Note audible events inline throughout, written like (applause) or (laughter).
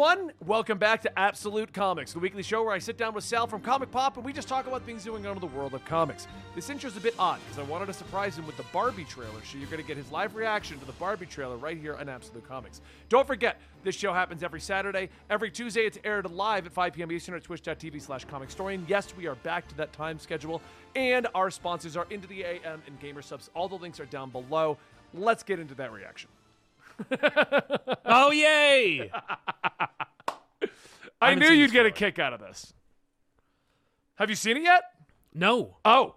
everyone. Welcome back to Absolute Comics, the weekly show where I sit down with Sal from Comic Pop and we just talk about things going on in the world of comics. This intro's a bit odd because I wanted to surprise him with the Barbie trailer, so you're going to get his live reaction to the Barbie trailer right here on Absolute Comics. Don't forget, this show happens every Saturday. Every Tuesday, it's aired live at 5 p.m. Eastern at twitch.tv slash comic historian. Yes, we are back to that time schedule, and our sponsors are Into the AM and Gamer Supps. All the links are down below. Let's get into that reaction. (laughs) oh yay! I knew you'd get a kick out of this. Have you seen it yet? No. Oh.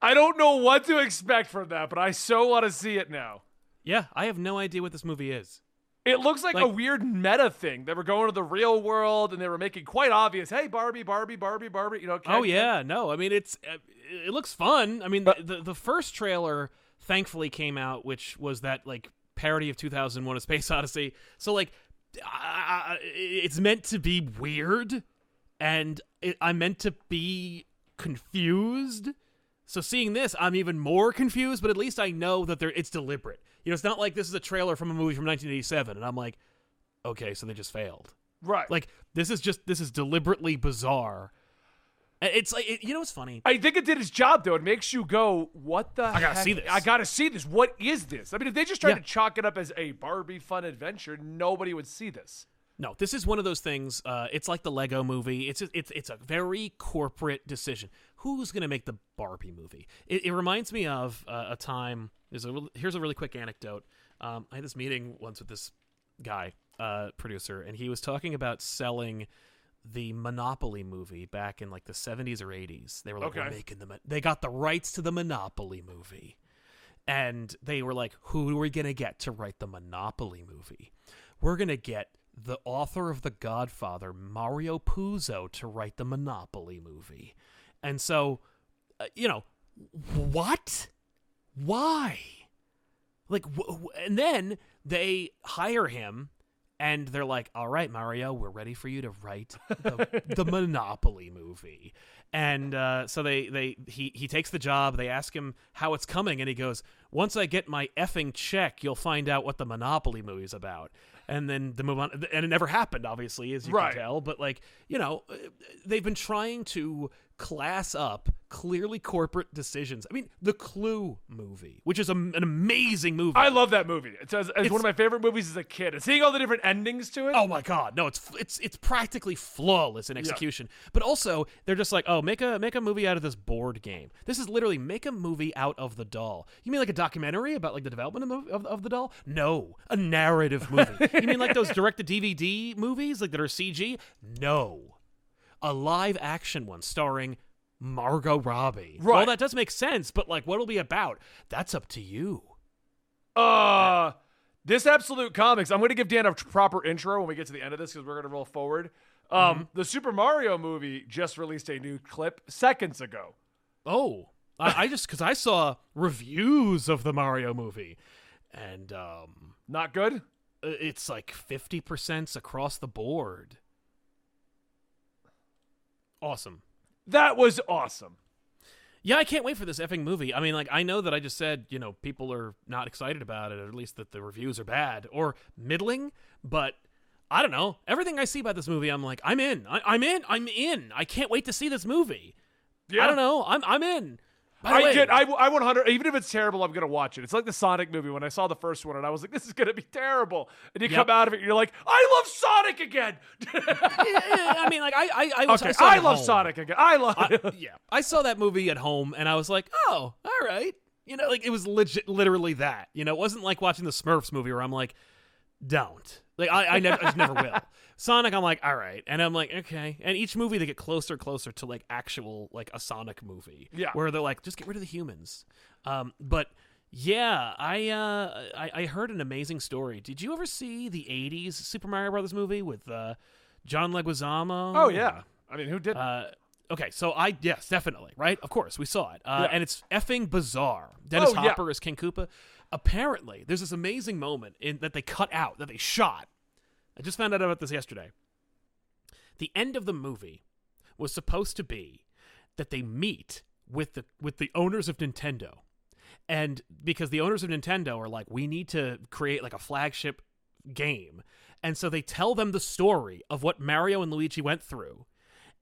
I don't know what to expect from that, but I so want to see it now. Yeah, I have no idea what this movie is. It looks like, a weird meta thing. They were going to the real world and they were making quite obvious, hey, Barbie, Barbie, Barbie, Barbie. You know, Oh can- yeah, no. I mean, it's uh, it looks fun. I mean, the, the the first trailer thankfully came out, which was that like parody of 2001: A Space Odyssey. So like, uh, it's meant to be weird, and it, I'm meant to be confused. So seeing this, I'm even more confused. But at least I know that there it's deliberate. You know, it's not like this is a trailer from a movie from 1987, and I'm like, okay, so they just failed. Right. Like this is just this is deliberately bizarre. And It's like it, you know what's funny? I think it did its job though. It makes you go, "What the? I gotta heck? see this. I gotta see this. What is this?" I mean, if they just tried Yeah. to chalk it up as a Barbie fun adventure, nobody would see this. No, this is one of those things. Uh, it's like the Lego Movie. It's a, it's it's a very corporate decision. Who's going to make the Barbie movie? It, it reminds me of uh, a time. There's a here's a really quick anecdote. Um, I had this meeting once with this guy, uh, producer, and he was talking about selling the Monopoly movie back in like the 70s or 80s. They were like, we're making the. They got the rights to the Monopoly movie, and they were like, who are we going to get to write the Monopoly movie? We're going to get the author of The Godfather, Mario Puzo, to write the Monopoly movie. And so, uh, you know, what? Why? Like, w- w- and then they hire him, and they're like, "All right, Mario, we're ready for you to write the, the (laughs) Monopoly movie." And uh, so they they he he takes the job. They ask him how it's coming, and he goes, "Once I get my effing check, you'll find out what the Monopoly movie's about." And then the move on, and it never happened, obviously, as you Right. can tell. But like, you know, they've been trying to class up clearly corporate decisions. I mean, the Clue movie, which is a, an amazing movie. I love that movie. It's, it's, It's- one of my favorite movies as a kid. And seeing all the different endings to it. Oh my god, no! It's it's it's practically flawless in execution. But also, they're just like, oh, make a make a movie out of this board game. This is literally make a movie out of the doll. You mean like a documentary about like the development of, of, of the doll? No, a narrative movie. (laughs) you mean like those direct to DVD movies like that are CG? No, a live action one starring Margot Robbie. Right. Well, that does make sense, but like, what'll be about? That's up to you. Uh, this absolute comics. I'm going to give Dan a proper intro when we get to the end of this because we're going to roll forward. Um, Mm-hmm. the Super Mario movie just released a new clip seconds ago. Oh, I, I just because I saw reviews of the Mario movie, and um, Not good. it's like fifty percent across the board. Awesome. That was awesome. Yeah, I can't wait for this effing movie. I mean, like, I know that I just said, you know, people are not excited about it, or at least that the reviews are bad or middling, but I don't know. Everything I see about this movie, I'm like, I'm in. I, I'm in. I'm in. I can't wait to see this movie. Yeah. I don't know. I'm I'm in. I way, did. I, I 100. Even if it's terrible, I'm gonna watch it. It's like the Sonic movie. When I saw the first one, and I was like, "This is gonna be terrible," and you Yep. come out of it, and you're like, "I love Sonic again." (laughs) I mean, like, I I, I, okay, I, I love home. Sonic again. I love. I, yeah, I saw that movie at home, and I was like, "Oh, all right." You know, like it was legit, literally that. You know, it wasn't like watching the Smurfs movie where I'm like, "Don't." Like I, I never, I just never will. (laughs) Sonic, I'm like, all right, and I'm like, okay. And each movie they get closer, closer to like actual like a Sonic movie. Yeah. where they're like, just get rid of the humans. Um, but yeah, I, uh, I I heard an amazing story. Did you ever see the '80s Super Mario Brothers movie with uh, John Leguizamo? oh yeah. I mean, who did? Uh, okay, so I yes, definitely, right? Of course, we saw it, uh, Yeah. and it's effing bizarre. Dennis Oh, yeah. Hopper is King Koopa. Apparently, there's this amazing moment in that they cut out that they shot. I just found out about this yesterday. The end of the movie was supposed to be that they meet with the with the owners of Nintendo. And because the owners of Nintendo are like, we need to create like a flagship game. And so they tell them the story of what Mario and Luigi went through.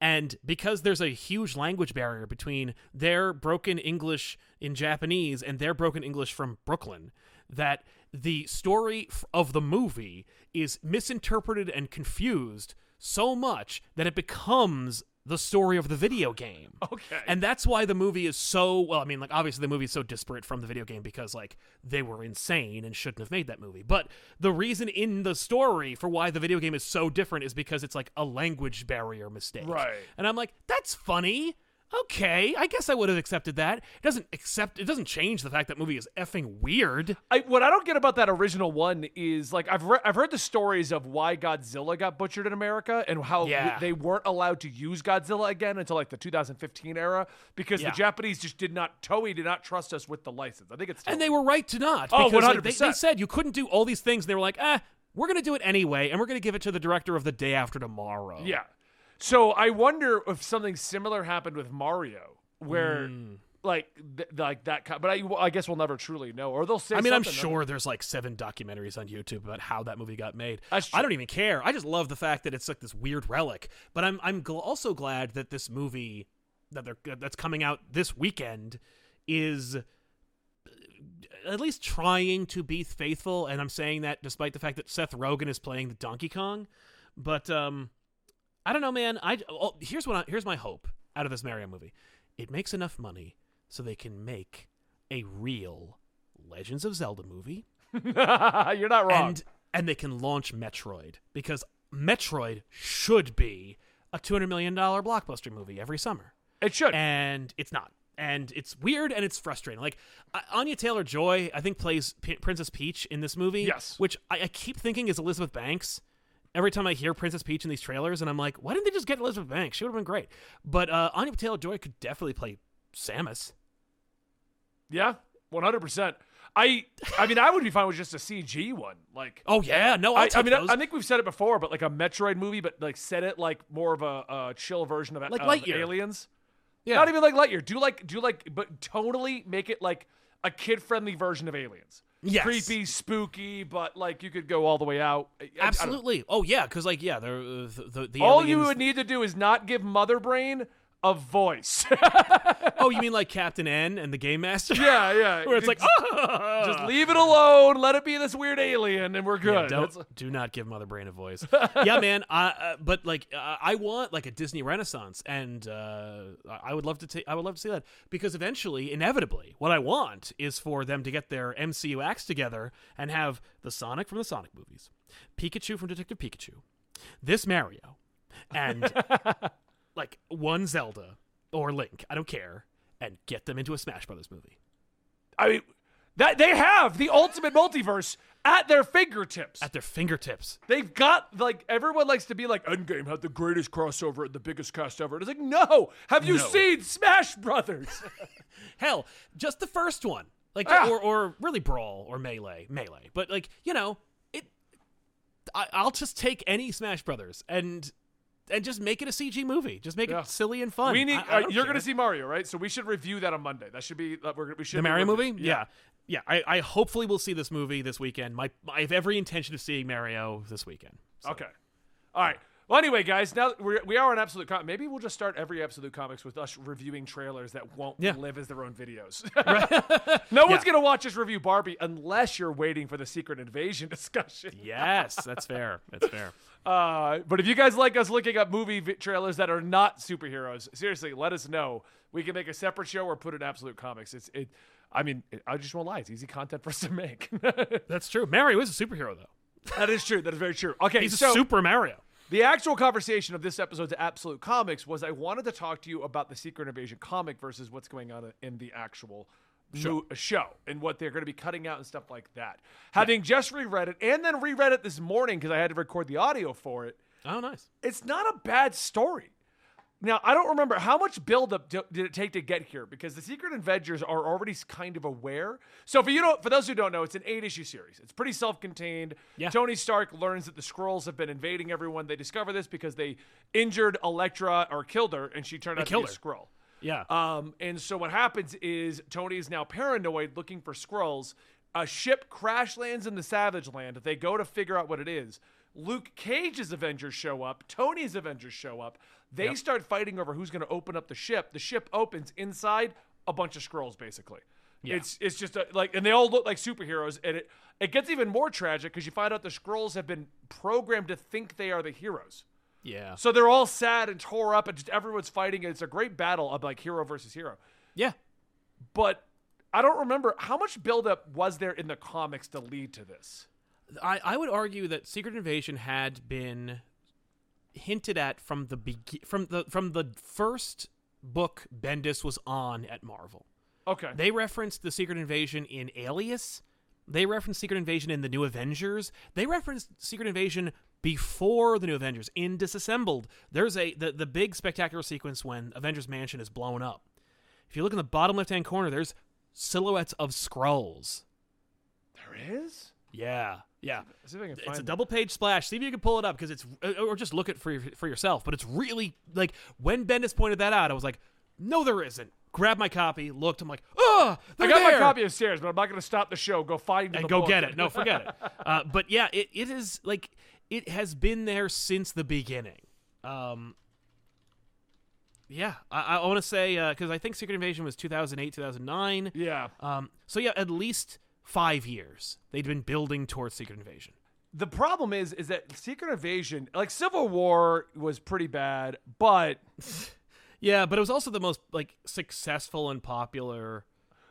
And because there's a huge language barrier between their broken English in Japanese and their broken English from Brooklyn, that the story of the movie is misinterpreted and confused so much that it becomes the story of the video game. (laughs) Okay. And that's why the movie is so well, I mean, like obviously the movie is so disparate from the video game because like they were insane and shouldn't have made that movie. But the reason in the story for why the video game is so different is because it's like a language barrier mistake. Right. And I'm like, that's funny. Okay, I guess I would have accepted that. It doesn't accept it doesn't change the fact that movie is effing weird. I, what I don't get about that original one is like I've re- I've heard the stories of why Godzilla got butchered in America and how Yeah. they weren't allowed to use Godzilla again until like the 2015 era because Yeah. the Japanese just did not Toei did not trust us with the license. I think it's And they were right to not. Oh, because, like, they, 100%. they said you couldn't do all these things. And they were like, eh, we're going to do it anyway. And we're going to give it to the director of the day after tomorrow. yeah. So I wonder if something similar happened with Mario where Hmm. like th- like that kind, but I, I guess we'll never truly know or they'll say I mean, I'm sure there's like seven documentaries on YouTube about how that movie got made. I don't even care. I just love the fact that it's like this weird relic. But I'm I'm gl- also glad that this movie that they're that's coming out this weekend is uh, at least trying to be faithful. And I'm saying that despite the fact that Seth Rogen is playing the Donkey Kong. But um, I don't know, man. I oh, here's what I, here's my hope out of this Mario movie. It makes enough money so they can make a real Legends of Zelda movie (laughs) You're not wrong. and and they can launch Metroid because Metroid should be a 200 million dollar blockbuster movie every summer. it should. And it's not. And it's weird and it's frustrating. Like Anya Taylor Joy, I think plays P- Princess Peach in this movie. Yes. which I, I keep thinking is Elizabeth Banks. Every time I hear Princess Peach in these trailers, and I'm like, why didn't they just get Elizabeth Banks? She would have been great. But uh, Anya Taylor Joy could definitely play Samus. yeah, 100. percent I I mean I would be fine with just a CG one like. Oh yeah, no, I'll I, I mean, I. I think we've said it before, but like a Metroid movie, but like set it like more of a, a chill version of, Like of Lightyear. Aliens. yeah. Not even like Lightyear. Do like do like, but totally make it like a kid friendly version of Aliens. Yes. Creepy, spooky, but like you could go all the way out. I- I- I. Absolutely. Oh yeah, because like yeah, they're, uh, the the, the All you would need to do is not give Mother Brain a voice. (laughs) Oh, you mean like Captain N and the Game Master? yeah, yeah. (laughs) Where it's like, just, ah! just leave it alone. Let it be this weird alien, and we're good. Yeah, don't (laughs) do not give Mother Brain a voice. yeah, man. I, uh, but like, uh, I want like a Disney Renaissance, and uh, I would love to take. I would love to see that because eventually, inevitably, what I want is for them to get their MCU acts together and have the Sonic from the Sonic movies, Pikachu from Detective Pikachu, this Mario, and like one Zelda or Link. I don't care, and get them into a Smash Brothers movie. I mean, that they have the ultimate multiverse at their fingertips. At their fingertips. They've got like everyone likes to be like Endgame had the greatest crossover and the biggest cast ever. It's like no, have you No. seen Smash Brothers? (laughs) Hell, just the first one, like Ah. or or really brawl or melee, melee. But like you know, it. I, I'll just take any Smash Brothers and and just make it a CG movie. Just make Yeah. it silly and fun. we need. I- I uh, you're going to see Mario, right? So we should review that on Monday. That should be. Uh, we're, we should the Mario movie. Yeah. Yeah, I, I hopefully will see this movie this weekend. My I have every intention of seeing Mario this weekend. So- Okay. All right. Well, anyway, guys, now we're, we are on Absolute Comics. Maybe we'll just start every Absolute Comics with us reviewing trailers that won't Yeah. live as their own videos. (laughs) no one's Yeah. going to watch us review Barbie unless you're waiting for the Secret Invasion (laughs) discussion. Yes, that's fair. That's fair. Uh, but if you guys like us looking up movie vi- trailers that are not superheroes, seriously, let us know. We can make a separate show or put it in Absolute Comics. It's it. I mean, it, I just won't lie. It's easy content for us to make. (laughs) That's true. Mario is a superhero though. that is true. That is very true. Okay, He's so a super Mario. The actual conversation of this episode's Absolute Comics was I wanted to talk to you about the Secret Invasion comic versus what's going on in the actual show, a show and what they're going to be cutting out and stuff like that. Having just reread it and then reread it this morning because I had to record the audio for it, Oh, nice. it's not a bad story. Now, I don't remember how much buildup d- did it take to get here because the Secret Avengers are already kind of aware. So, for you don't, for those who don't know, it's an eight-issue series. It's pretty self-contained. Yeah. Tony Stark learns that the Skrulls have been invading everyone. They discover this because they injured Elektra or killed her, and she turned out to be a her. Skrull. Yeah. Um, and so what happens is Tony is now paranoid, looking for Skrulls. A ship crash lands in the Savage Land. They go to figure out what it is, Luke Cage's Avengers show up, Tony's Avengers show up. They start fighting over who's going to open up the ship. The ship opens inside a bunch of Skrulls, basically. It's it's just a, like, and they all look like superheroes, and it it gets even more tragic because you find out the Skrulls have been programmed to think they are the heroes. Yeah. So they're all sad and tore up, and just everyone's fighting. And it's a great battle of like hero versus hero. Yeah. But I don't remember how much buildup was there in the comics to lead to this. I, I would argue that Secret Invasion had been hinted at from the be- from the from the first book Bendis was on at Marvel. Okay. They referenced the Secret Invasion in Alias. They referenced Secret Invasion in the New Avengers. They referenced Secret Invasion before the New Avengers in Disassembled. There's a the, the big spectacular sequence when Avengers Mansion is blown up. If you look in the bottom left hand corner, there's silhouettes of Skrulls. there is. Yeah, yeah. See if I can It's a it. double page splash. See if you can pull it up because it's, or just look it for for yourself. But it's really like when Bendis pointed that out, I was like, no, there isn't. Grab my copy, looked. I'm like, oh, I got my copy upstairs, but I'm not going to stop the show. Go find it. and go book. get it. No, (laughs) forget it. Uh, but yeah, it, it is like it has been there since the beginning. Um, yeah, I, I want to say because I think Secret Invasion was 2008, 2009. Yeah. Um, so yeah, at least five years they'd been building towards Secret Invasion. The problem is, is that Secret Invasion, like Civil War, was pretty bad, but (laughs) Yeah, but it was also the most like successful and popular.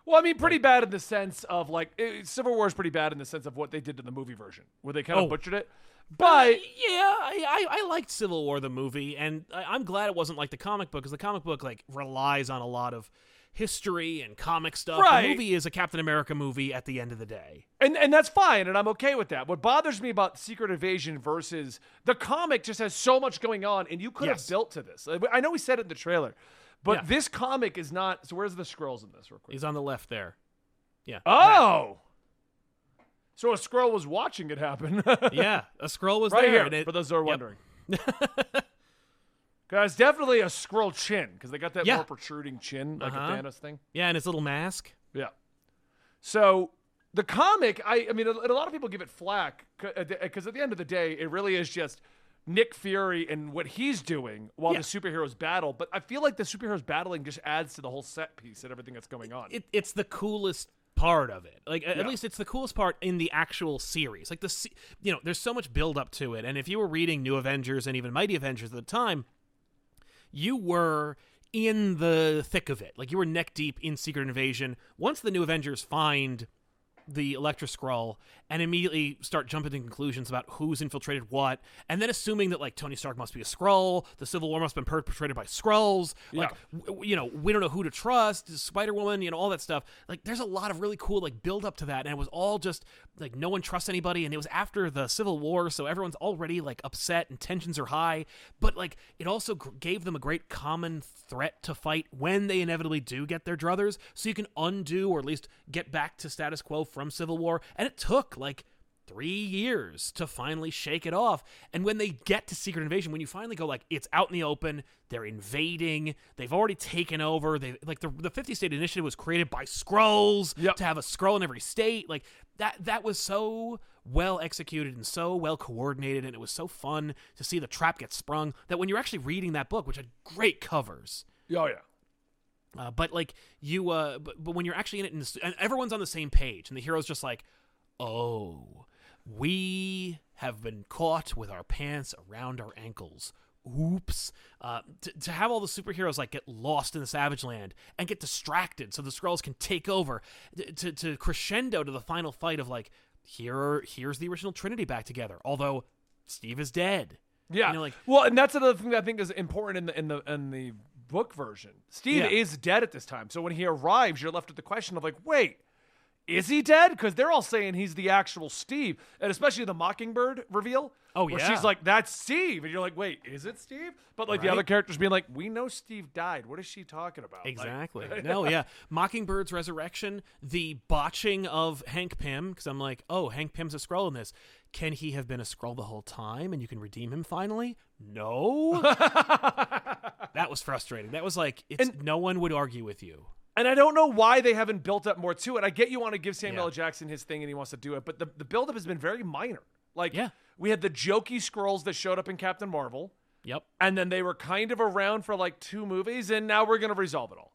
well, I mean, pretty bad in the sense of like eh, Civil War is pretty bad in the sense of what they did to the movie version, where they kind of Oh. butchered it. But yeah, I, I, liked Civil War the movie, and I, I'm glad it wasn't like the comic book because the comic book like relies on a lot of history and comic stuff. Right. The movie is a Captain America movie at the end of the day. and and that's fine, and I'm okay with that. What bothers me about Secret Invasion versus the comic just has so much going on, and you could Yes. have built to this. I know we said it in the trailer, but Yeah. this comic is not. So where's the Skrulls in this, real quick? He's on the left there. Yeah. Oh, so a Skrull was watching it happen. (laughs) Yeah, a Skrull was right there. here it- for those who are wondering. (laughs) Guys, definitely a Skrull chin because they got that Yeah. more protruding chin, like Uh-huh. a Thanos thing. Yeah, and his little mask. Yeah. So the comic, I, I mean, a, a lot of people give it flack because at the end of the day, it really is just Nick Fury and what he's doing while Yeah. the superheroes battle. But I feel like the superheroes battling just adds to the whole set piece and everything that's going on. It, it's the coolest part of it. Like at Yeah. least it's the coolest part in the actual series. Like the you know, there's so much build up to it. And if you were reading New Avengers and even Mighty Avengers at the time, you were in the thick of it. Like you were neck deep in Secret Invasion. Once the New Avengers find the Elektra Skrull and immediately start jumping to conclusions about who's infiltrated what, and then assuming that like Tony Stark must be a Skrull, the Civil War must have been perpetrated by Skrulls. Like, w- you know, we don't know who to trust. Spider Woman, you know, all that stuff. Like, there's a lot of really cool like build up to that, and it was all just like no one trusts anybody, and it was after the Civil War, so everyone's already like upset and tensions are high. But like, it also gr- gave them a great common threat to fight when they inevitably do get their druthers, so you can undo or at least get back to status quo from Civil War. And it took like three years to finally shake it off. And when they get to Secret Invasion, when you finally go like it's out in the open, they're invading, they've already taken over. They like the the 50 state initiative was created by Skrulls Yep. to have a Skrull in every state. Like that that was so well executed and so well coordinated and it was so fun to see the trap get sprung that when you're actually reading that book, which had great covers, oh yeah. Uh, but like you, uh, but, but when you're actually in it, and and everyone's on the same page, and the hero's just like, "Oh, we have been caught with our pants around our ankles." Oops! Uh, to, to have all the superheroes like get lost in the Savage Land and get distracted, so the Skrulls can take over. t- To to crescendo to the final fight of like, here here's the original Trinity back together. Although Steve is dead. Yeah. You know, like- well, and that's another thing that I think is important in the in the in the book version. Steve Yeah. is dead at this time. So when he arrives, you're left with the question of like, wait, is he dead? Because they're all saying he's the actual Steve, and especially the Mockingbird reveal. Oh, where yeah. she's like, "That's Steve," and you're like, "Wait, is it Steve?" But like the other characters being like, "We know Steve died. What is she talking about?" Like- Exactly. (laughs) no, yeah. Mockingbird's resurrection, the botching of Hank Pym, because I'm like, oh, Hank Pym's a Skrull in this. Can he have been a Skrull the whole time and you can redeem him finally? No. (laughs) that was frustrating. That was like, it's, no one would argue with you. And I don't know why they haven't built up more to it. I get you want to give Samuel Yeah. L. Jackson his thing and he wants to do it, but the, the buildup has been very minor. Like, Yeah. We had the jokey Skrulls that showed up in Captain Marvel, Yep. and then they were kind of around for like two movies, and now we're gonna resolve it all.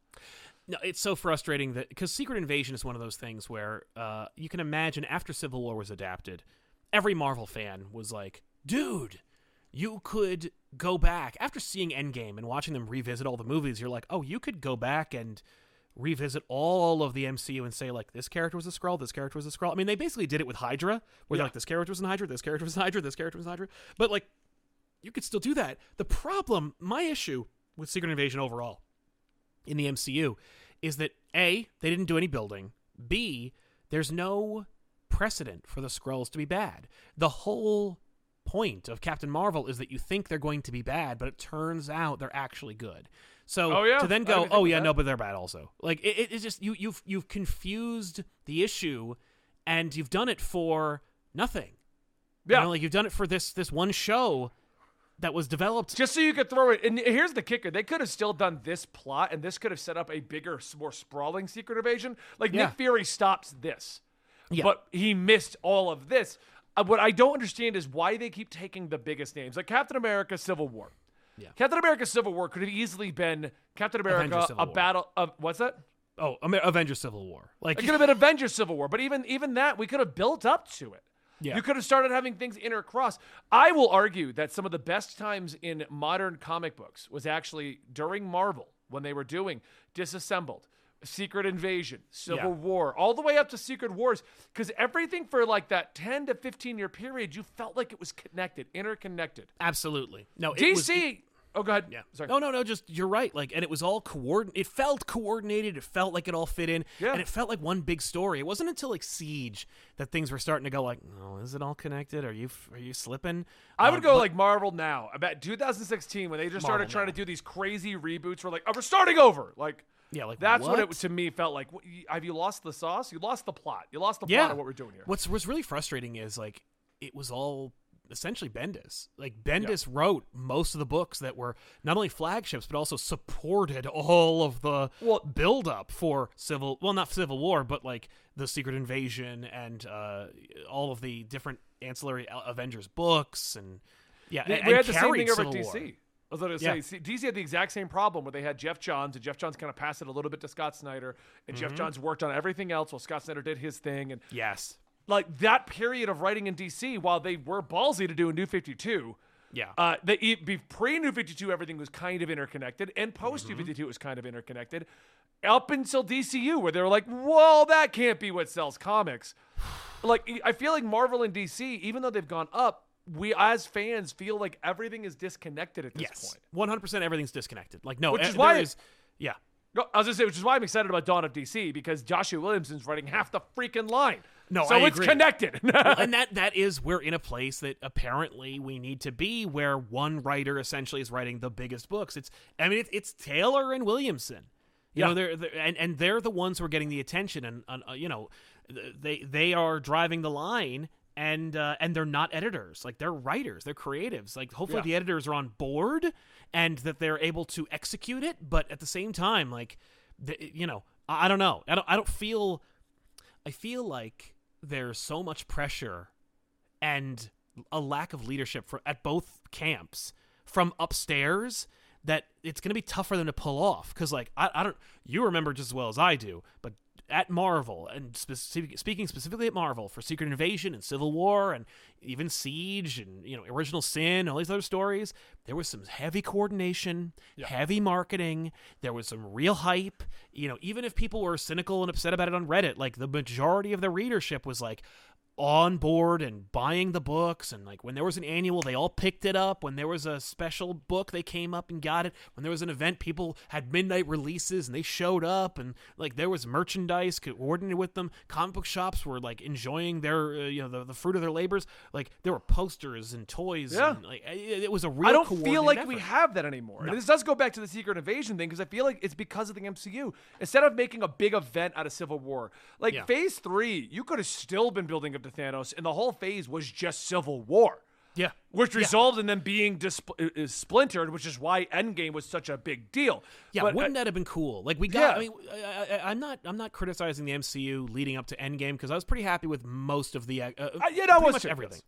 No, it's so frustrating that because Secret Invasion is one of those things where uh, you can imagine after Civil War was adapted, every Marvel fan was like, "Dude, you could go back after seeing Endgame and watching them revisit all the movies. You're like, oh, you could go back and revisit all of the MCU and say like, this character was a Skrull, this character was a Skrull. I mean, they basically did it with Hydra, where they're Yeah. like, this character was in Hydra, this character was in Hydra, this character was in Hydra, but like, you could still do that. The problem, my issue with Secret Invasion overall in the MCU is that A, they didn't do any building. B, there's no precedent for the Skrulls to be bad. The whole point of Captain Marvel is that you think they're going to be bad, but it turns out they're actually good. So Oh, yeah. to then go, oh yeah, no, but they're bad also. Like it, it- it's just you you've you've confused the issue, and you've done it for nothing. You Yeah. know, like you've done it for this this one show that was developed. Just so you could throw it. And here's the kicker: they could have still done this plot, and this could have set up a bigger, more sprawling secret invasion. Like Yeah. Nick Fury stops this, Yeah. but he missed all of this. Uh, what I don't understand is why they keep taking the biggest names, like Captain America: Civil War. Yeah. Captain America: Civil War could have easily been Captain America: a War. battle of what's that? oh, Amer- Avengers Civil War. Like It could have been Avengers Civil War, but even even that we could have built up to it. Yeah. You could have started having things intercross. I will argue that some of the best times in modern comic books was actually during Marvel when they were doing Disassembled, Secret Invasion, Civil Yeah. War, all the way up to Secret Wars because everything for like that 10 to 15 year period you felt like it was connected, interconnected. absolutely no. It DC was, it- Oh, go ahead. Yeah. Sorry. No, no, no. Just you're right. Like, and it was all coordinated. It felt coordinated. It felt like it all fit in. Yeah. And it felt like one big story. It wasn't until like Siege that things were starting to go like, oh, is it all connected? Are you are you slipping? I would Um, go but- like Marvel now. About 2016 when they just started trying now. to do these crazy reboots. We're like, oh, we're starting over. Like, Yeah, like, that's what, what? it to me felt like. Have you lost the sauce? You lost the plot. You lost the yeah. plot of what we're doing here. What's what's really frustrating is like it was all essentially Bendis. Like Bendis wrote most of the books that were not only flagships but also supported all of the Well- build up for civil well not civil war but like the secret invasion and uh, all of the different ancillary Avengers books and yeah we and, we and had the same thing over at DC. War. I was going to Yeah. say, DC had the exact same problem where they had Geoff Johns, and Geoff Johns kind of passed it a little bit to Scott Snyder, and Mm-hmm. Geoff Johns worked on everything else while Scott Snyder did his thing. And Yes. like that period of writing in DC, while they were ballsy to do a New 52, Yeah. Uh, the be pre New Fifty Two, everything was kind of interconnected, and post Mm-hmm. New Fifty Two was kind of interconnected, up until DCU, where they were like, "Well, that can't be what sells comics." (sighs) like, I feel like Marvel and DC, even though they've gone up, we as fans feel like everything is disconnected at this yes. point. One hundred percent. Everything's disconnected. Like no. Which is why- is Yeah. No, I was gonna say, which is why I'm excited about Dawn of DC because Joshua Williamson's writing half the freaking line. No, so I it's agree. connected. (laughs) and that that is we're in a place that apparently we need to be where one writer essentially is writing the biggest books it's i mean it's, it's taylor and williamson you Yeah. know they're, they're and, and they're the ones who are getting the attention and, and uh, you know they they are driving the line and uh, and they're not editors like they're writers they're creatives like hopefully Yeah. the editors are on board and that they're able to execute it but at the same time like the, you know I, I don't know I don't I don't feel I feel like there's so much pressure and a lack of leadership for, at both camps from upstairs that it's going to be tough for them to pull off. Because, like, I, I don't, you remember just as well as I do, but at Marvel, and specific, speaking specifically at Marvel for Secret Invasion and Civil War and even Siege and, you know, Original Sin, all these other stories, there was some heavy coordination, heavy marketing, there was some real hype. You know, even if people were cynical and upset about it on Reddit, like, the majority of the readership was like, on board and buying the books and like when there was an annual they all picked it up when there was a special book they came up and got it when there was an event people had midnight releases and they showed up and like there was merchandise coordinated with them comic book shops were like enjoying their uh, you know the, the fruit of their labors like there were posters and toys Yeah. and, like it, it was a real I don't feel like we have that anymore. And this does go back to the Secret Invasion thing because I feel like it's because of the MCU. Instead of making a big event out of Civil War, like Yeah. Phase Three, you could have still been building up to Thanos, and the whole phase was just Civil War. yeah Which Yeah. resolved in them being splintered, which is why Endgame was such a big deal. Yeah, But, wouldn't that have been cool? Like we got. Yeah. I mean, I, I, I'm not. I'm not criticizing the MCU leading up to Endgame because I was pretty happy with most of the. Uh, uh, yeah, that was much everything.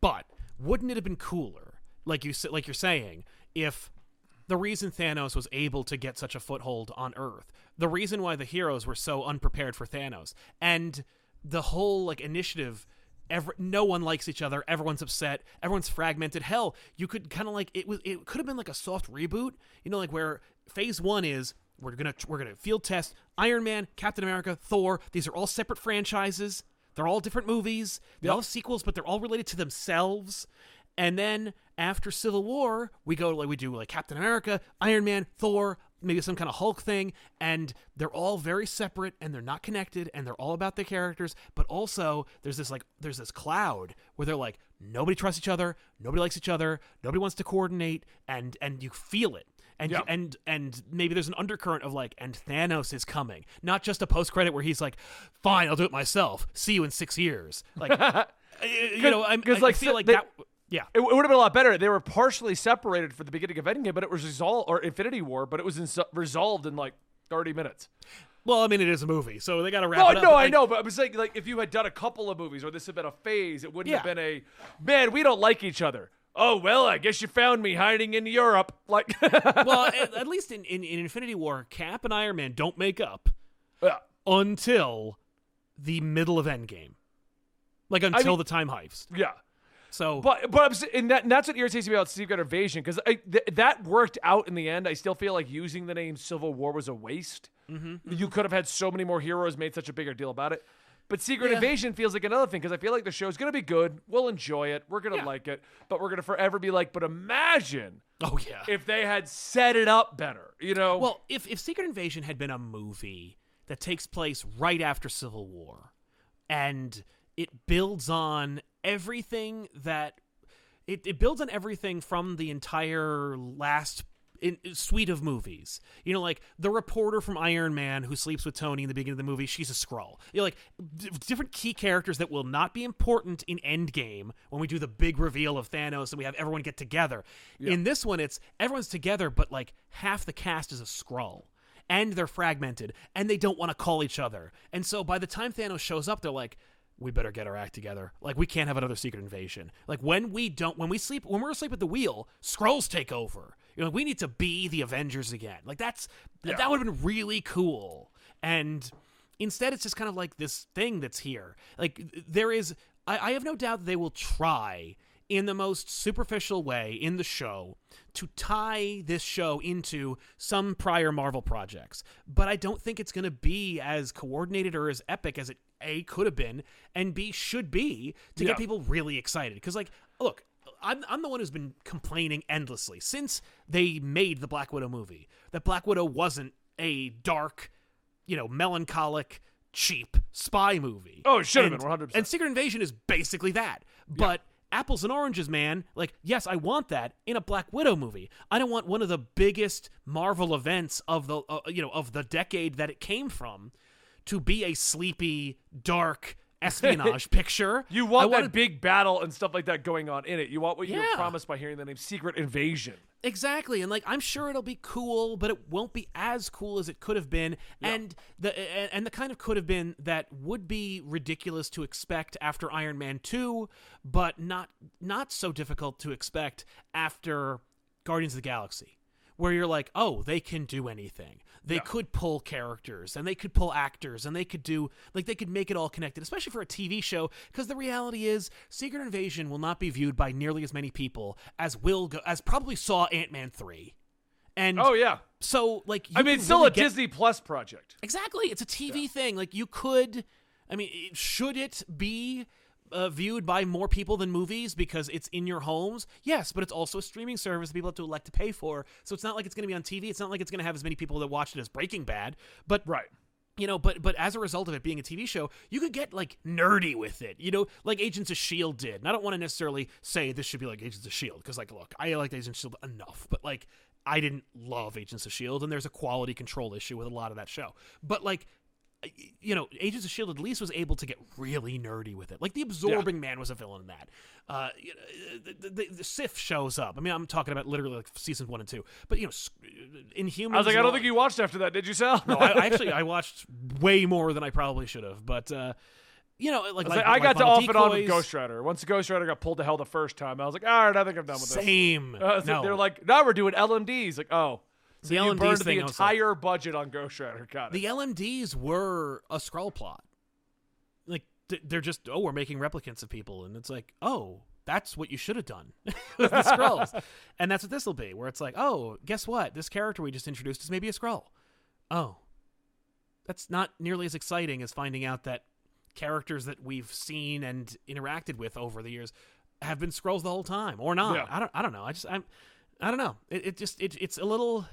But wouldn't it have been cooler, like you like you're saying, if the reason Thanos was able to get such a foothold on Earth, the reason why the heroes were so unprepared for Thanos, and the whole like initiative. Every, no one likes each other. Everyone's upset. Everyone's fragmented. Hell, you could kind of like it was. It could have been like a soft reboot. You know, like where Phase One is we're gonna we're gonna field test Iron Man, Captain America, Thor. These are all separate franchises. They're all different movies. They all have sequels, but they're all related to themselves. And then after Civil War, we go like we do like Captain America, Iron Man, Thor, maybe some kind of Hulk thing, and they're all very separate and they're not connected and they're all about their characters, but also there's this like there's this cloud where they're like nobody trusts each other, nobody likes each other, nobody wants to coordinate and and you feel it. And, Yeah. you, and and maybe there's an undercurrent of like, and Thanos is coming, not just a post credit where he's like, "Fine, I'll do it myself. See you in six years." Like, (laughs) you know, I'm 'cause, I like, feel like they- that. Yeah, It, would have been a lot better. They were partially separated for the beginning of Endgame, but it was resolved or Infinity War, but it was in, resolved in like 30 minutes. Well, I mean, it is a movie, so they got to wrap No, it up. no, I like, know, but I'm saying like if you had done a couple of movies or this had been a phase, it wouldn't have been a man. We don't like each other. Oh well, I guess you found me hiding in Europe. (laughs) Like, (laughs) well, at, at least in, in, in Infinity War, Cap and Iron Man don't make up Yeah. until the middle of Endgame, like until mean- the time heist. yeah. So, But but and, that, and that's what irritates me about Secret Invasion because th- that worked out in the end. I still feel like using the name Civil War was a waste. Mm-hmm, you could have had so many more heroes, made such a bigger deal about it. But Secret Yeah. Invasion feels like another thing because I feel like the show's gonna be good. We'll enjoy it. We're gonna Yeah. like it. But we're gonna forever be like, but imagine oh yeah. if they had set it up better. You know? Well, if if Secret Invasion had been a movie that takes place right after Civil War, and it builds on everything that it, it builds on everything from the entire last in, suite of movies. You know, like the reporter from Iron Man who sleeps with Tony in the beginning of the movie, she's a Skrull. You're like d- different key characters that will not be important in Endgame when we do the big reveal of Thanos and we have everyone get together. In this one, it's everyone's together, but like half the cast is a Skrull. And they're fragmented, and they don't want to call each other. And so by the time Thanos shows up, they're like, we better get our act together. Like we can't have another secret invasion. Like when we don't, when we sleep, when we're asleep at the wheel, Skrulls take over. You know, we need to be the Avengers again. Like that's that would have been really cool. And instead, it's just kind of like this thing that's here. Like there is, I, I have no doubt that they will try in the most superficial way in the show to tie this show into some prior Marvel projects. But I don't think it's going to be as coordinated or as epic as it A could have been and B should be to Yeah. get people really excited. Because, like, look, I'm, I'm the one who's been complaining endlessly since they made the Black Widow movie that Black Widow wasn't a dark, you know, melancholic, cheap spy movie. Oh, it should have been 100%. And Secret Invasion is basically that. But apples and oranges, man. Like, yes, I want that in a Black Widow movie. I don't want one of the biggest Marvel events of the uh, you know of the decade that it came from to be a sleepy, dark espionage (laughs) picture. you want I that wanted- big battle and stuff like that going on in it. You want what you were promised by hearing the name Secret Invasion. Exactly, and like I'm sure it'll be cool, but it won't be as cool as it could have been, and the and and the kind of could have been that would be ridiculous to expect after Iron Man two, but not not so difficult to expect after Guardians of the Galaxy, where you're like, oh, they can do anything. They could pull characters and they could pull actors and they could do like they could make it all connected, especially for a TV show. Because the reality is, Secret Invasion will not be viewed by nearly as many people as will go as probably saw Ant Man three. And Oh yeah. so like you I mean, it's still really a get- Disney Plus project. Exactly. It's a TV thing. Like you could I mean, should it be uh, viewed by more people than movies because it's in your homes? Yes, but it's also a streaming service that people have to elect to pay for. So it's not like it's going to be on TV. It's not like it's going to have as many people that watch it as Breaking Bad. But Right. you know, but but as a result of it being a TV show, you could get like nerdy with it. You know, like Agents of Shield did. And I don't want to necessarily say this should be like Agents of Shield because like, look, I liked Agents of Shield enough, but like I didn't love Agents of Shield, and there's a quality control issue with a lot of that show. But like. You know, Agents of Shield at least was able to get really nerdy with it. Like the Absorbing Man was a villain in that. Uh, you know, the, the, the Sif shows up. I mean, I'm talking about literally like seasons one and two. But you know, in Humans, I was like, I don't think you watched after that, did you, Sal? no, I, I actually (laughs) I watched way more than I probably should have, but uh, you know, like, I, like, like, I got to off and on with Ghost Rider. Once the Ghost Rider got pulled to hell the first time, I was like, all right, I think I'm done with this. Same. Uh, no, They're like, now we're doing LMDs. Like, oh, so The you LMDs burned the I was like- entire budget on Ghost Rider. Got it. the LMDs were a Skrull plot. Like they're just oh, we're making replicants of people, and it's like oh, that's what you should have done (laughs) with the Skrulls, (laughs) and that's what this will be. Where it's like oh, guess what? This character we just introduced is maybe a Skrull. Oh, that's not nearly as exciting as finding out that characters that we've seen and interacted with over the years have been Skrulls the whole time or not. Yeah. I don't. I don't know. I just I'm. I don't know. It, it just it, it's a little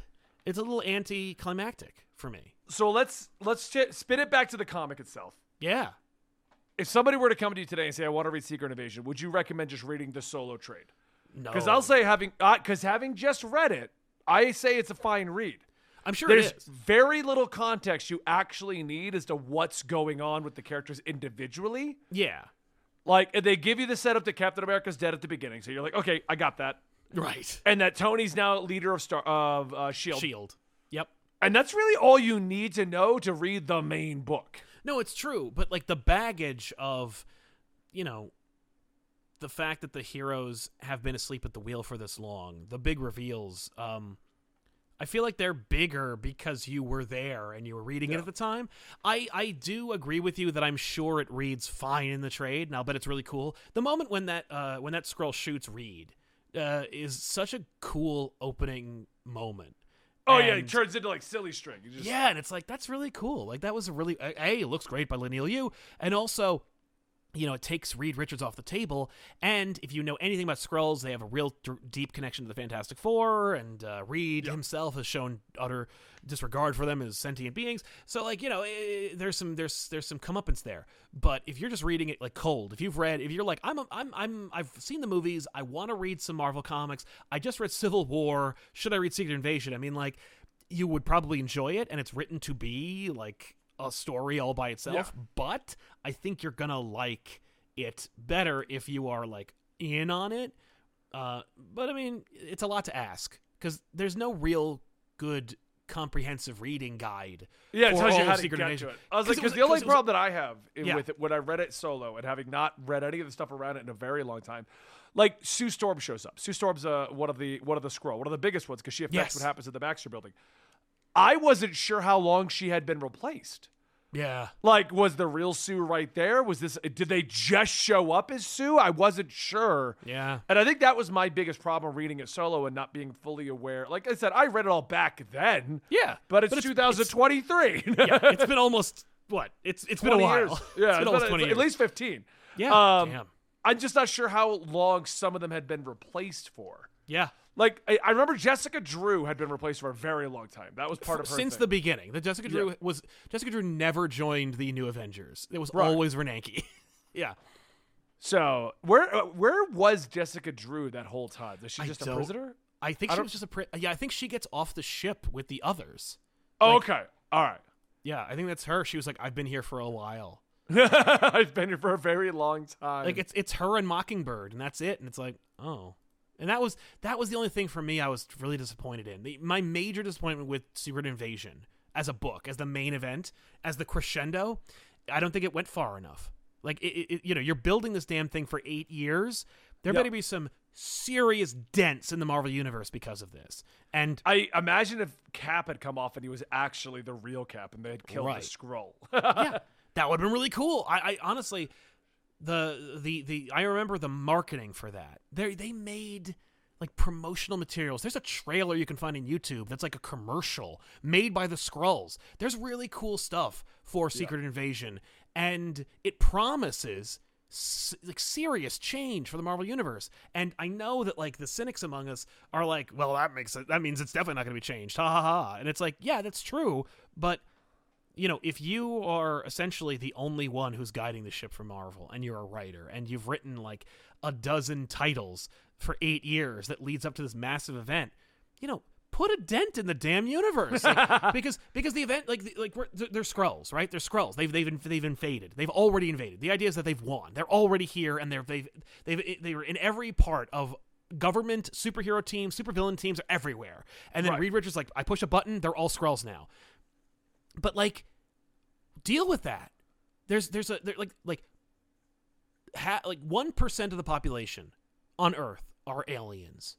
it's a little anticlimactic for me. so let's let's ch- spin it back to the comic itself. Yeah. If somebody were to come to you today and say, "I want to read Secret Invasion," would you recommend just reading the solo trade? No. Because I'll say having uh, because having just read it, I say it's a fine read. I'm sure There's it is. very little context you actually need as to what's going on with the characters individually. Yeah. Like they give you the setup that Captain America's dead at the beginning, so you're like, okay, I got that, Right. and that Tony's now leader of Star of uh, Shield, Shield. Yep. and that's really all you need to know to read the main book. No, it's true, but like the baggage of, you know, the fact that the heroes have been asleep at the wheel for this long, the big reveals, um I feel like they're bigger because you were there and you were reading it at the time. I I do agree with you that I'm sure it reads fine in the trade, and I'll bet it's really cool. The moment when that uh when that Skrull shoots Reed uh is such a cool opening moment. Oh yeah, he turns into like silly string. Just, yeah, and it's like that's really cool. Like that was a really a, it looks great by Leinil Yu, and also. You know, it takes Reed Richards off the table, and if you know anything about Skrulls, they have a real d- deep connection to the Fantastic Four, and uh, Reed himself has shown utter disregard for them as sentient beings. So, like, you know, eh, there's some there's there's some comeuppance there. But if you're just reading it like cold, if you've read, if you're like, I'm a, I'm I'm I've seen the movies, I want to read some Marvel comics. I just read Civil War. Should I read Secret Invasion? I mean, like, you would probably enjoy it, and it's written to be like a story all by itself. But I think you're gonna like it better if you are like in on it. Uh, but I mean, it's a lot to ask because there's no real good comprehensive reading guide. Yeah, it tells you how to get Invasion. to it. I was like, because the only it was- problem that I have Yeah. with it when I read it solo and having not read any of the stuff around it in a very long time, like Sue Storm shows up. Sue Storm's uh, one of the one of the Skrull, one of the biggest ones because she affects Yes. what happens at the Baxter Building. I wasn't sure how long she had been replaced. Yeah. Like, was the real Sue right there? Was this? Did they just show up as Sue? I wasn't sure. Yeah. And I think that was my biggest problem reading it solo and not being fully aware. Like I said, I read it all back then. Yeah. But it's But it's- 2023. (laughs) yeah. It's been almost what? It's it's been a while. years. (laughs) Yeah, it's been almost it's twenty at least 15. Yeah, Um, damn. I'm just not sure how long some of them had been replaced for. yeah. Like, I, I remember Jessica Drew had been replaced for a very long time. That was part of her Since thing. the beginning. The Jessica Drew Yeah. was Jessica Drew never joined the New Avengers. It was Right. always Veranke. (laughs) yeah. So where uh, where was Jessica Drew that whole time? Was she just a prisoner? I think I she don't- was just a pri- yeah. I think she gets off the ship with the others. Oh, Like- okay. All right. Yeah, I think that's her. She was like, "I've been here for a while." (laughs) I've been here for a very long time. Like it's it's her and Mockingbird, and that's it. And it's like, oh, and that was that was the only thing for me I was really disappointed in. The, my major disappointment with Secret Invasion as a book, as the main event, as the crescendo, I don't think it went far enough. Like it, it, you know, you're building this damn thing for eight years. There Yeah. better be some serious dents in the Marvel universe because of this. And I imagine if Cap had come off and he was actually the real Cap and they had killed Right. the Skrull. (laughs) yeah, that would have been really cool. I, I honestly, the the the I remember the marketing for that. They they made like promotional materials. There's a trailer you can find in YouTube that's like a commercial made by the Skrulls. There's really cool stuff for Secret Invasion, and it promises. Like serious change for the Marvel universe, and I know that like the cynics among us are like, well, that makes it. That means it's definitely not going to be changed. Ha ha ha! And it's like, yeah, that's true, but you know, if you are essentially the only one who's guiding the ship for Marvel and you're a writer and you've written like a dozen titles for eight years that leads up to this massive event, you know, put a dent in the damn universe. Like, (laughs) because because the event like like we're, they're, they're Skrulls right? They're Skrulls. They've they've they've invaded. They've already invaded. The idea is that they've won. They're already here and they're they've they've they were in every part of government superhero teams supervillain teams are everywhere. And then Right. Reed Richards like I push a button they're all Skrulls now but like deal with that there's there's a there, like like ha- like one percent of the population on Earth are aliens.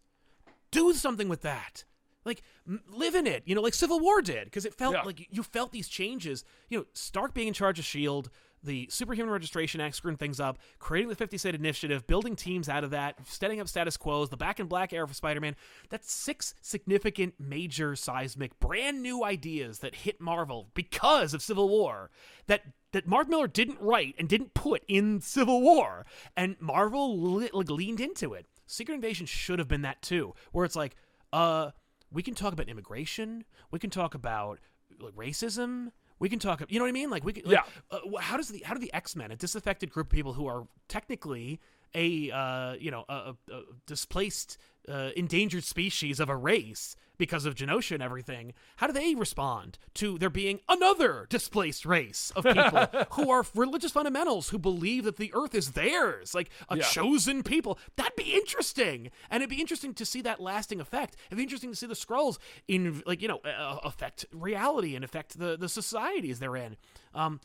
Do something with that. Like m- live in it, you know, like Civil War did, because it felt Yeah. like you felt these changes. You know, Stark being in charge of Shield, the Superhuman Registration Act screwing things up, creating the 50 State Initiative, building teams out of that, setting up status quos, the Back in Black era for Spider-Man. That's six significant, major, seismic, brand new ideas that hit Marvel because of Civil War. That that Mark Millar didn't write and didn't put in Civil War, and Marvel le- like, leaned into it. Secret Invasion should have been that too, where it's like, uh, we can talk about immigration, we can talk about like racism, we can talk, about you know what I mean? Like we can, like, Yeah. uh, how does the how do the X Men, a disaffected group of people who are technically a uh, you know a, a, displaced, uh, endangered species of a race because of Genosha and everything, how do they respond to there being another displaced race of people (laughs) who are religious fundamentals who believe that the Earth is theirs, like a Yeah. chosen people? That'd be interesting, and it'd be interesting to see that lasting effect. It'd be interesting to see the Skrulls in like you know uh, affect reality and affect the the societies they're in. Um,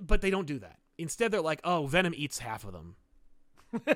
but they don't do that. Instead, they're like, "Oh, Venom eats half of them." (laughs)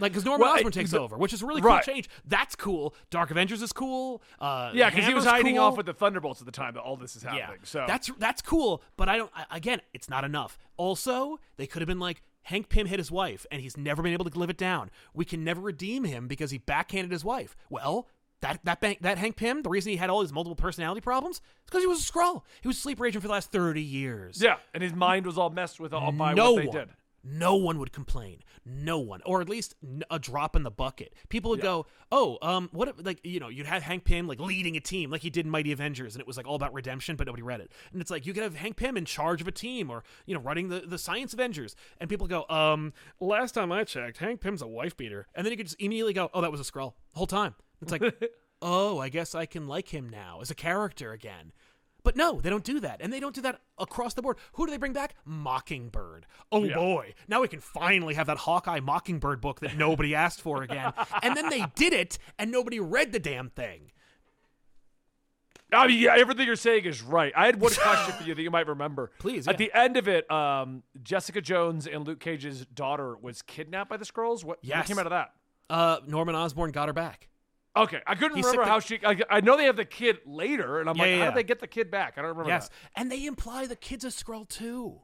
like because Norman Well, Osborn takes over, which is a really cool Right. change. That's cool. Dark Avengers is cool. Uh, Yeah, because he was hiding cool. off with the Thunderbolts at the time that all this is happening. Yeah, So that's that's cool. But I don't. I, again, it's not enough. Also, they could have been like. Hank Pym hit his wife, and he's never been able to live it down. We can never redeem him because he backhanded his wife. Well, that that bank, that Hank Pym, the reason he had all these multiple personality problems, is because he was a Skrull. He was sleep raging for the last thirty years. yeah, and his mind was all messed with all by no what they one, did. No one would complain. No one, or at least a drop in the bucket. People would go, "Oh, um, what? If, like, you know, you'd have Hank Pym like leading a team, like he did in Mighty Avengers, and it was like all about redemption, but nobody read it. And it's like you could have Hank Pym in charge of a team, or you know, running the the Science Avengers, and people go, "Um, last time I checked, Hank Pym's a wife beater," and then you could just immediately go, "Oh, that was a Skrull the whole time." It's like, (laughs) oh, I guess I can like him now as a character again. But no, they don't do that. And they don't do that across the board. Who do they bring back? Mockingbird. Oh Yeah. boy. Now we can finally have that Hawkeye Mockingbird book that nobody (laughs) asked for again. and then they did it and nobody read the damn thing. I mean, yeah, everything you're saying is right. I had one (laughs) question for you that you might remember. Please, At the end of it, um, Jessica Jones and Luke Cage's daughter was kidnapped by the Skrulls. What, what came out of that? Uh, Norman Osborn got her back. Okay, I couldn't remember how the- she. I, I know they have the kid later, and I'm Yeah, like, yeah, how yeah. did they get the kid back? I don't remember. Yes. that. And they imply the kid's a Skrull too.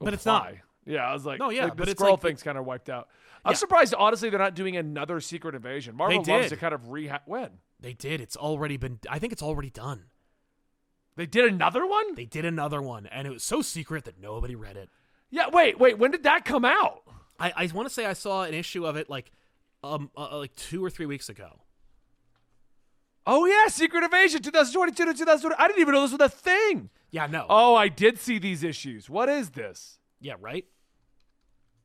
But it's not. Yeah, I was like, No, yeah, like, the but it's Skrull like- thing's kind of wiped out. I'm surprised, honestly, they're not doing another secret invasion. Marvel loves did. to kind of reha When They did. It's already been I think it's already done. they did another one? They did another one and it was so secret that nobody read it. Yeah. Wait, wait. When did that come out? I, I want to say I saw an issue of it like um uh, like 2 or 3 weeks ago. Oh yeah, Secret Invasion 2022 to 2020. I didn't even know this was a thing. Yeah, no. Oh, I did see these issues. What is this? Yeah, right?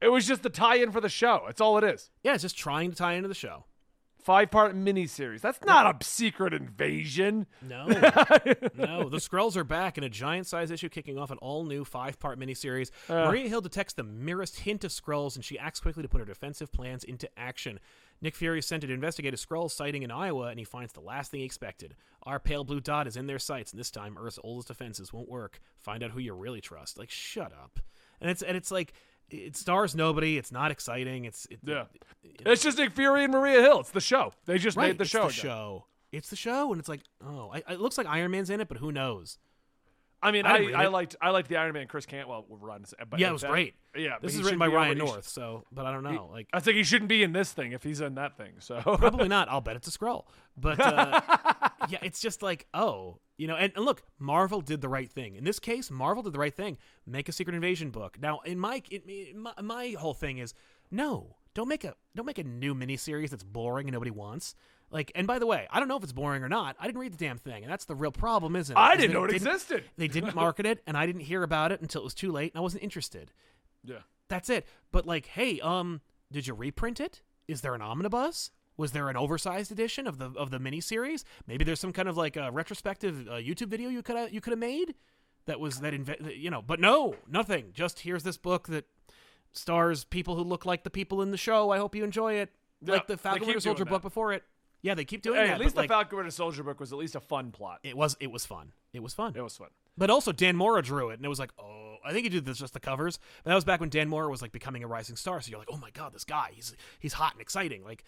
It was just the tie-in for the show. That's all it is. Yeah, it's just trying to tie into the show. Five-part miniseries. That's not a secret invasion. No. (laughs) no. The Skrulls are back in a giant size issue kicking off an all new five part miniseries. Uh. Maria Hill detects the merest hint of Skrulls and she acts quickly to put her defensive plans into action. Nick Fury is sent to investigate a Skrull sighting in Iowa and he finds the last thing he expected. Our pale blue dot is in their sights, and this time Earth's oldest defenses won't work. Find out who you really trust. Like, shut up. And it's and it's like it stars nobody. It's not exciting. It's it, Yeah. It's just Nick Fury and Maria Hill. It's the show. They just right. made the it's show. The show. It's the show, and it's like, oh, I, it looks like Iron Man's in it, but who knows? I mean, I I, I liked I liked the Iron Man Chris Cantwell run. But Yeah, it was that- great. Yeah, This is written by Ryan he North, so but I don't know. Like I think he shouldn't be in this thing if he's in that thing. So probably (laughs) not. I'll bet it's a Skrull. But uh, (laughs) yeah, it's just like, oh, you know, and, and look, Marvel did the right thing. In this case, Marvel did the right thing. Make a Secret Invasion book. Now, in my in, in my, my whole thing is no, don't make a don't make a new miniseries that's boring and nobody wants. Like, and by the way, I don't know if it's boring or not. I didn't read the damn thing, and that's the real problem, isn't it? I didn't know it existed. (laughs) They didn't market it, and I didn't hear about it until it was too late, and I wasn't interested. Yeah. That's it. But like, hey, um, did you reprint it? Is there an omnibus? Was there an oversized edition of the of the miniseries? Maybe there's some kind of like a retrospective uh, YouTube video you could have you could have made that was that inve- you know. But no, nothing. Just here's this book that stars people who look like the people in the show. I hope you enjoy it. Like the Falcon Winter Soldier book before it. Yeah, they keep doing Hey, that. at least the like, Falcon Winter Soldier book was at least a fun plot. it was it was fun. It was fun. It was fun. But also Dan Mora drew it, and it was like, oh, I think he did this just the covers. But that was back when Dan Mora was like becoming a rising star. So you're like, oh my god, this guy, he's he's hot and exciting. Like,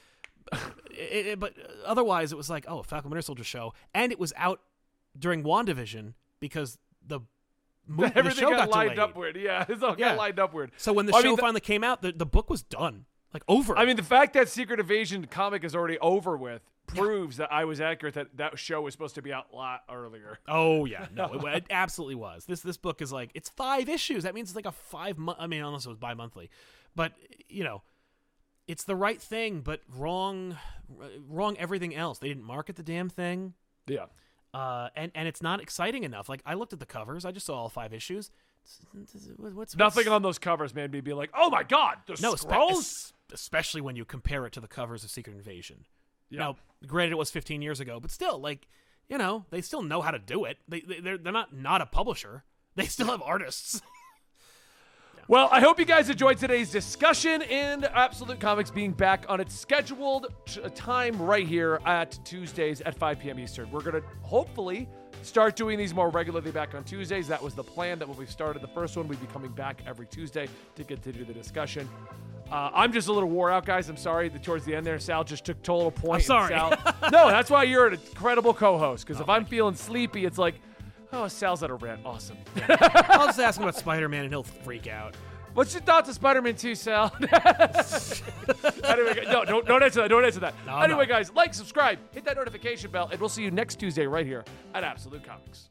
(laughs) it, it- but otherwise, it was like, oh, Falcon Winter Soldier show, and it was out during Wandavision because the movie the show got, got, lined delayed. up weird. Yeah, it's all Yeah. got lined up weird. So when the I show mean, the- finally came out, the, the book was done, like over. I mean, the fact that Secret Invasion comic is already over with proves that I was accurate that that show was supposed to be out a lot earlier. Oh yeah, (laughs) no, it, it absolutely was. This this book is like it's five issues. That means it's like a five month. I mean, unless it was bi monthly, but you know, it's the right thing, but wrong, wrong everything else. They didn't market the damn thing, Yeah. uh, and and it's not exciting enough. Like I looked at the covers, I just saw all five issues. What's, what's Nothing on those covers made me be like, "Oh my god, the no, Skrulls." es- especially when you compare it to the covers of Secret Invasion. Yeah. Now, granted, it was 15 years ago, but still, like, you know, they still know how to do it. They, they they're they're not not a publisher. They still have artists. (laughs) Well, I hope you guys enjoyed today's discussion and Absolute Comics being back on its scheduled t- time right here at Tuesdays at 5 p.m. Eastern. We're going to hopefully start doing these more regularly back on Tuesdays. That was the plan that when we started the first one, we'd be coming back every Tuesday to continue the discussion. Uh, I'm just a little wore out, guys. I'm sorry that towards the end there, Sal just took total point. and sorry. Sal- (laughs) no, that's why you're an incredible co-host. Because if I'm feeling sleepy, it's like, oh, Sal's at a rant. Awesome. (laughs) I'll just ask him about Spider Man and he'll freak out. What's your thoughts of Spider-Man 2, Sal? (laughs) anyway, no, don't, don't answer that. Don't answer that. No, anyway, no. guys, like, subscribe, hit that notification bell, and we'll see you next Tuesday right here at Absolute Comics.